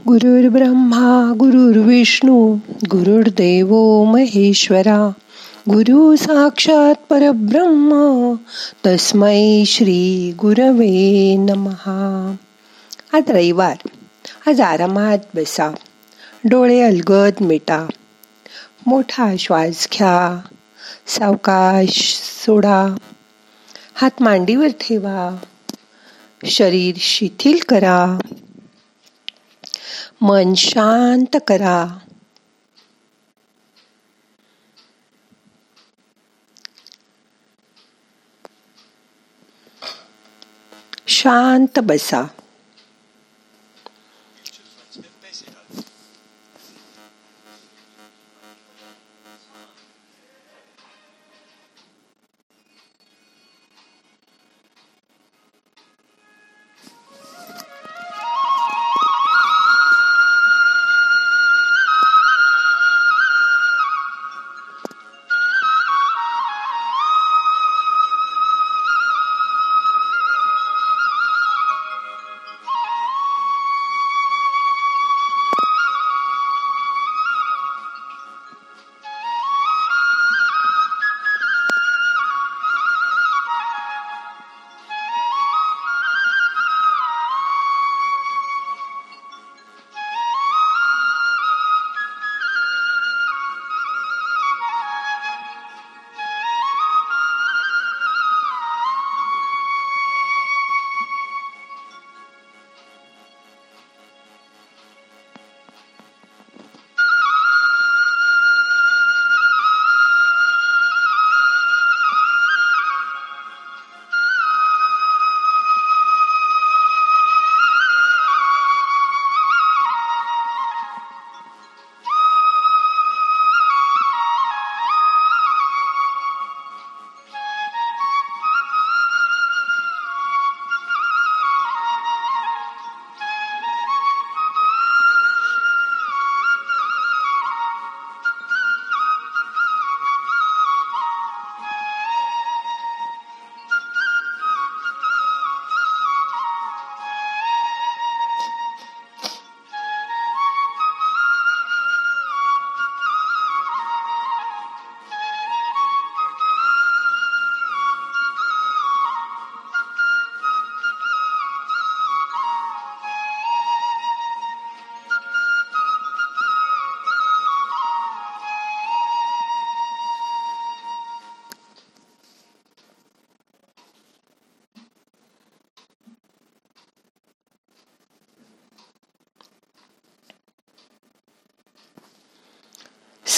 ब्रह्मा गुरुर्विष्णू गुरुर्देव महेश्वरा गुरु साक्षात परब्रह्म तस्मै श्री गुरवे नमहा आज रविवार आज आरामात बसा डोळे अलगद मिटा मोठा श्वास घ्या सावकाश सोडा हात मांडीवर ठेवा शरीर शिथिल करा मन शांत करा. शांत बसा.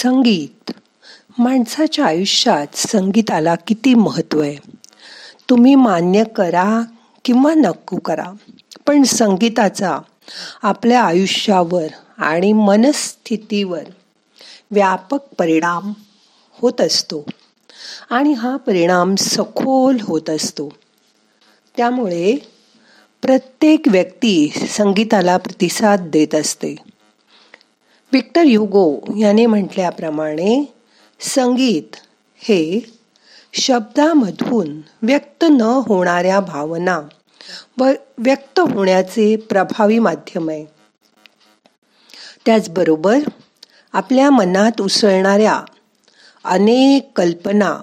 संगीत. माणसाच्या आयुष्यात संगीताला किती महत्त्व आहे? तुम्ही मान्य करा किंवा नको करा पण संगीताचा आपल्या आयुष्यावर आणि मनस्थितीवर व्यापक परिणाम होत असतो. आणि हा परिणाम सखोल होत असतो. त्यामुळे प्रत्येक व्यक्ती संगीताला प्रतिसाद देत असते. विक्टर युगो याने म्हटल्याप्रमाणे संगीत हे शब्दामधून व्यक्त न होणाऱ्या भावना व व्यक्त होण्याचे प्रभावी माध्यम आहे. त्याचबरोबर आपल्या मनात उसळणाऱ्या अनेक कल्पना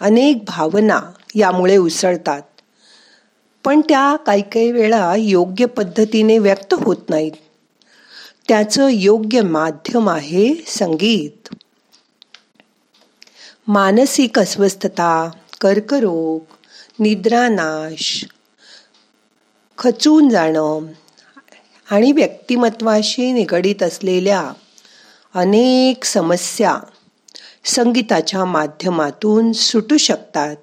अनेक भावना यामुळे उसळतात. पण त्या काही काही वेळा योग्य पद्धतीने व्यक्त होत नाहीत. त्याचं योग्य माध्यम आहे संगीत. मानसिक अस्वस्थता कर्करोग निद्रानाश खचून जाणं आणि व्यक्तिमत्वाशी निगडीत असलेल्या अनेक समस्या संगीताच्या माध्यमातून सुटू शकतात.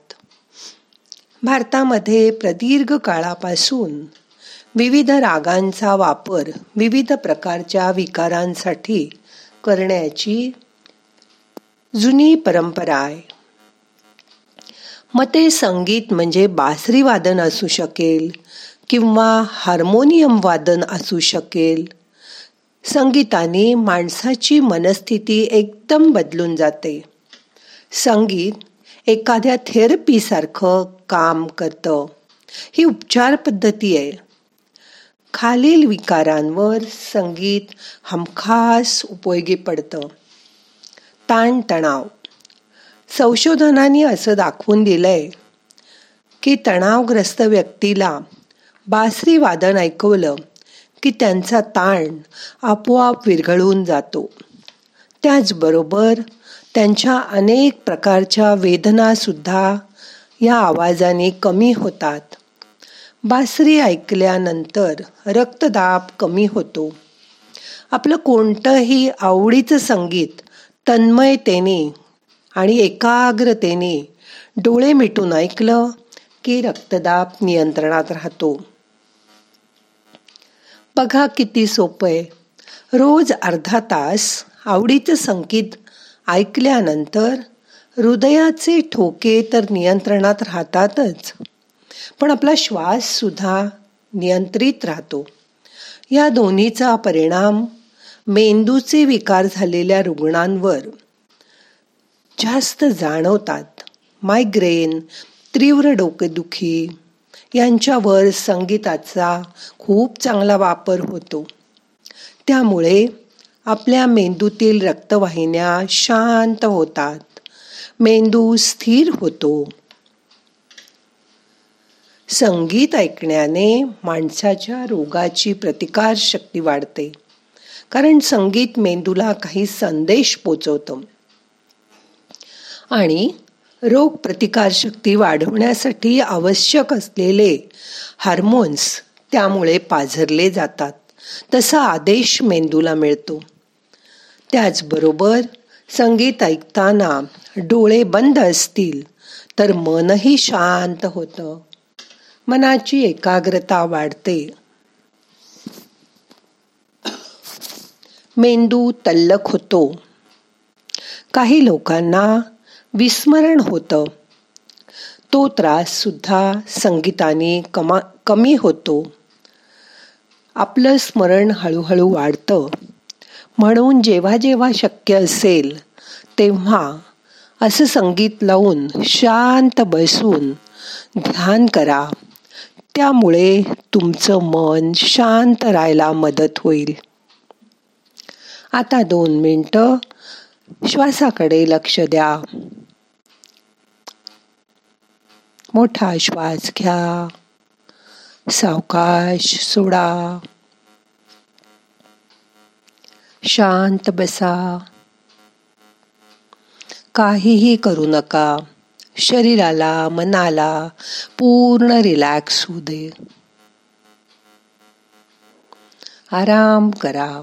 भारतामध्ये प्रदीर्घ काळापासून विविध रागांचा वापर विविध प्रकारच्या विकारांसाठी करण्याची जुनी परंपरा आहे. मते संगीत म्हणजे बासरी वादन असू शकेल किंवा हार्मोनियम वादन असू शकेल. संगीताने माणसाची मनस्थिती एकदम बदलून जाते. संगीत एखाद्या थेरपीसारखं काम करतं. ही उपचार पद्धती आहे. खालील विकारांवर संगीत हमखास उपयोगी पडतं. ताणतणाव. संशोधनाने असं दाखवून दिलंय की तणावग्रस्त व्यक्तीला बासरी वादन ऐकवलं की त्यांचा ताण आपोआप विरघळून जातो. त्याचबरोबर त्यांच्या अनेक प्रकारच्या वेदनासुद्धा या आवाजाने कमी होतात. बासरी ऐकल्यानंतर रक्तदाब कमी होतो. आपलं कोणतंही आवडीचं संगीत तन्मयतेने आणि एकाग्रतेने डोळे मिटून ऐकलं की रक्तदाब नियंत्रणात राहतो. बघा किती सोपं आहे. रोज अर्धा तास आवडीचं संगीत ऐकल्यानंतर हृदयाचे ठोके तर नियंत्रणात राहतातच. पण आपला श्वास सुद्धा नियंत्रित राहतो. या दोन्हीचा परिणाम मेंदूचे विकार झालेल्या रुग्णांवर जास्त जाणवतात. मायग्रेन तीव्र डोकेदुखी यांच्यावर संगीताचा खूप चांगला वापर होतो. त्यामुळे आपल्या मेंदूतील रक्तवाहिन्या शांत होतात. मेंदू स्थिर होतो. संगीत ऐकण्याने माणसाच्या रोगाची प्रतिकार शक्ती वाढते. कारण संगीत मेंदूला काही संदेश पोचवतं. आणि रोग प्रतिकारशक्ती वाढवण्यासाठी आवश्यक असलेले हार्मोन्स त्यामुळे पाझरले जातात. तसा आदेश मेंदूला मिळतो. त्याचबरोबर संगीत ऐकताना डोळे बंद असतील तर मनही शांत होतं. मनाची एकाग्रता वाढते. मेंदू तल्लक होतो. काही लोकांना विस्मरण होतं. तो त्रास सुद्धा संगीताने कमा कमी होतो. आपलं स्मरण हळूहळू वाढतं. म्हणून जेव्हा जेव्हा शक्य असेल तेव्हा असं संगीत लावून शांत बसून ध्यान करा. त्यामुळे तुमचं मन शांत राहायला मदत होईल. आता दोन मिनटं श्वासाकडे लक्ष द्या. मोठा श्वास घ्या. सावकाश सोडा. शांत बसा. काहीही करू नका. शरीराला मनाला पूर्ण रिलॅक्स होऊ दे. आराम करा.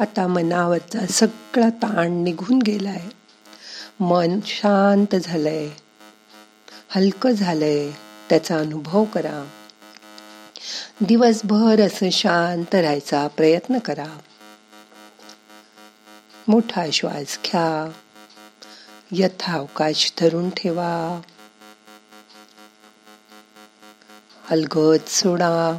आता मनावरचा सगळा ताण निघून गेलाय. मन शांत झालंय. हलकं झालंय त्याचा अनुभव करा. दिवसभर असं शांत राहायचा प्रयत्न करा. मोठा श्वास घ्या. यथावकाश धरून ठेवा. अलगद सोडा.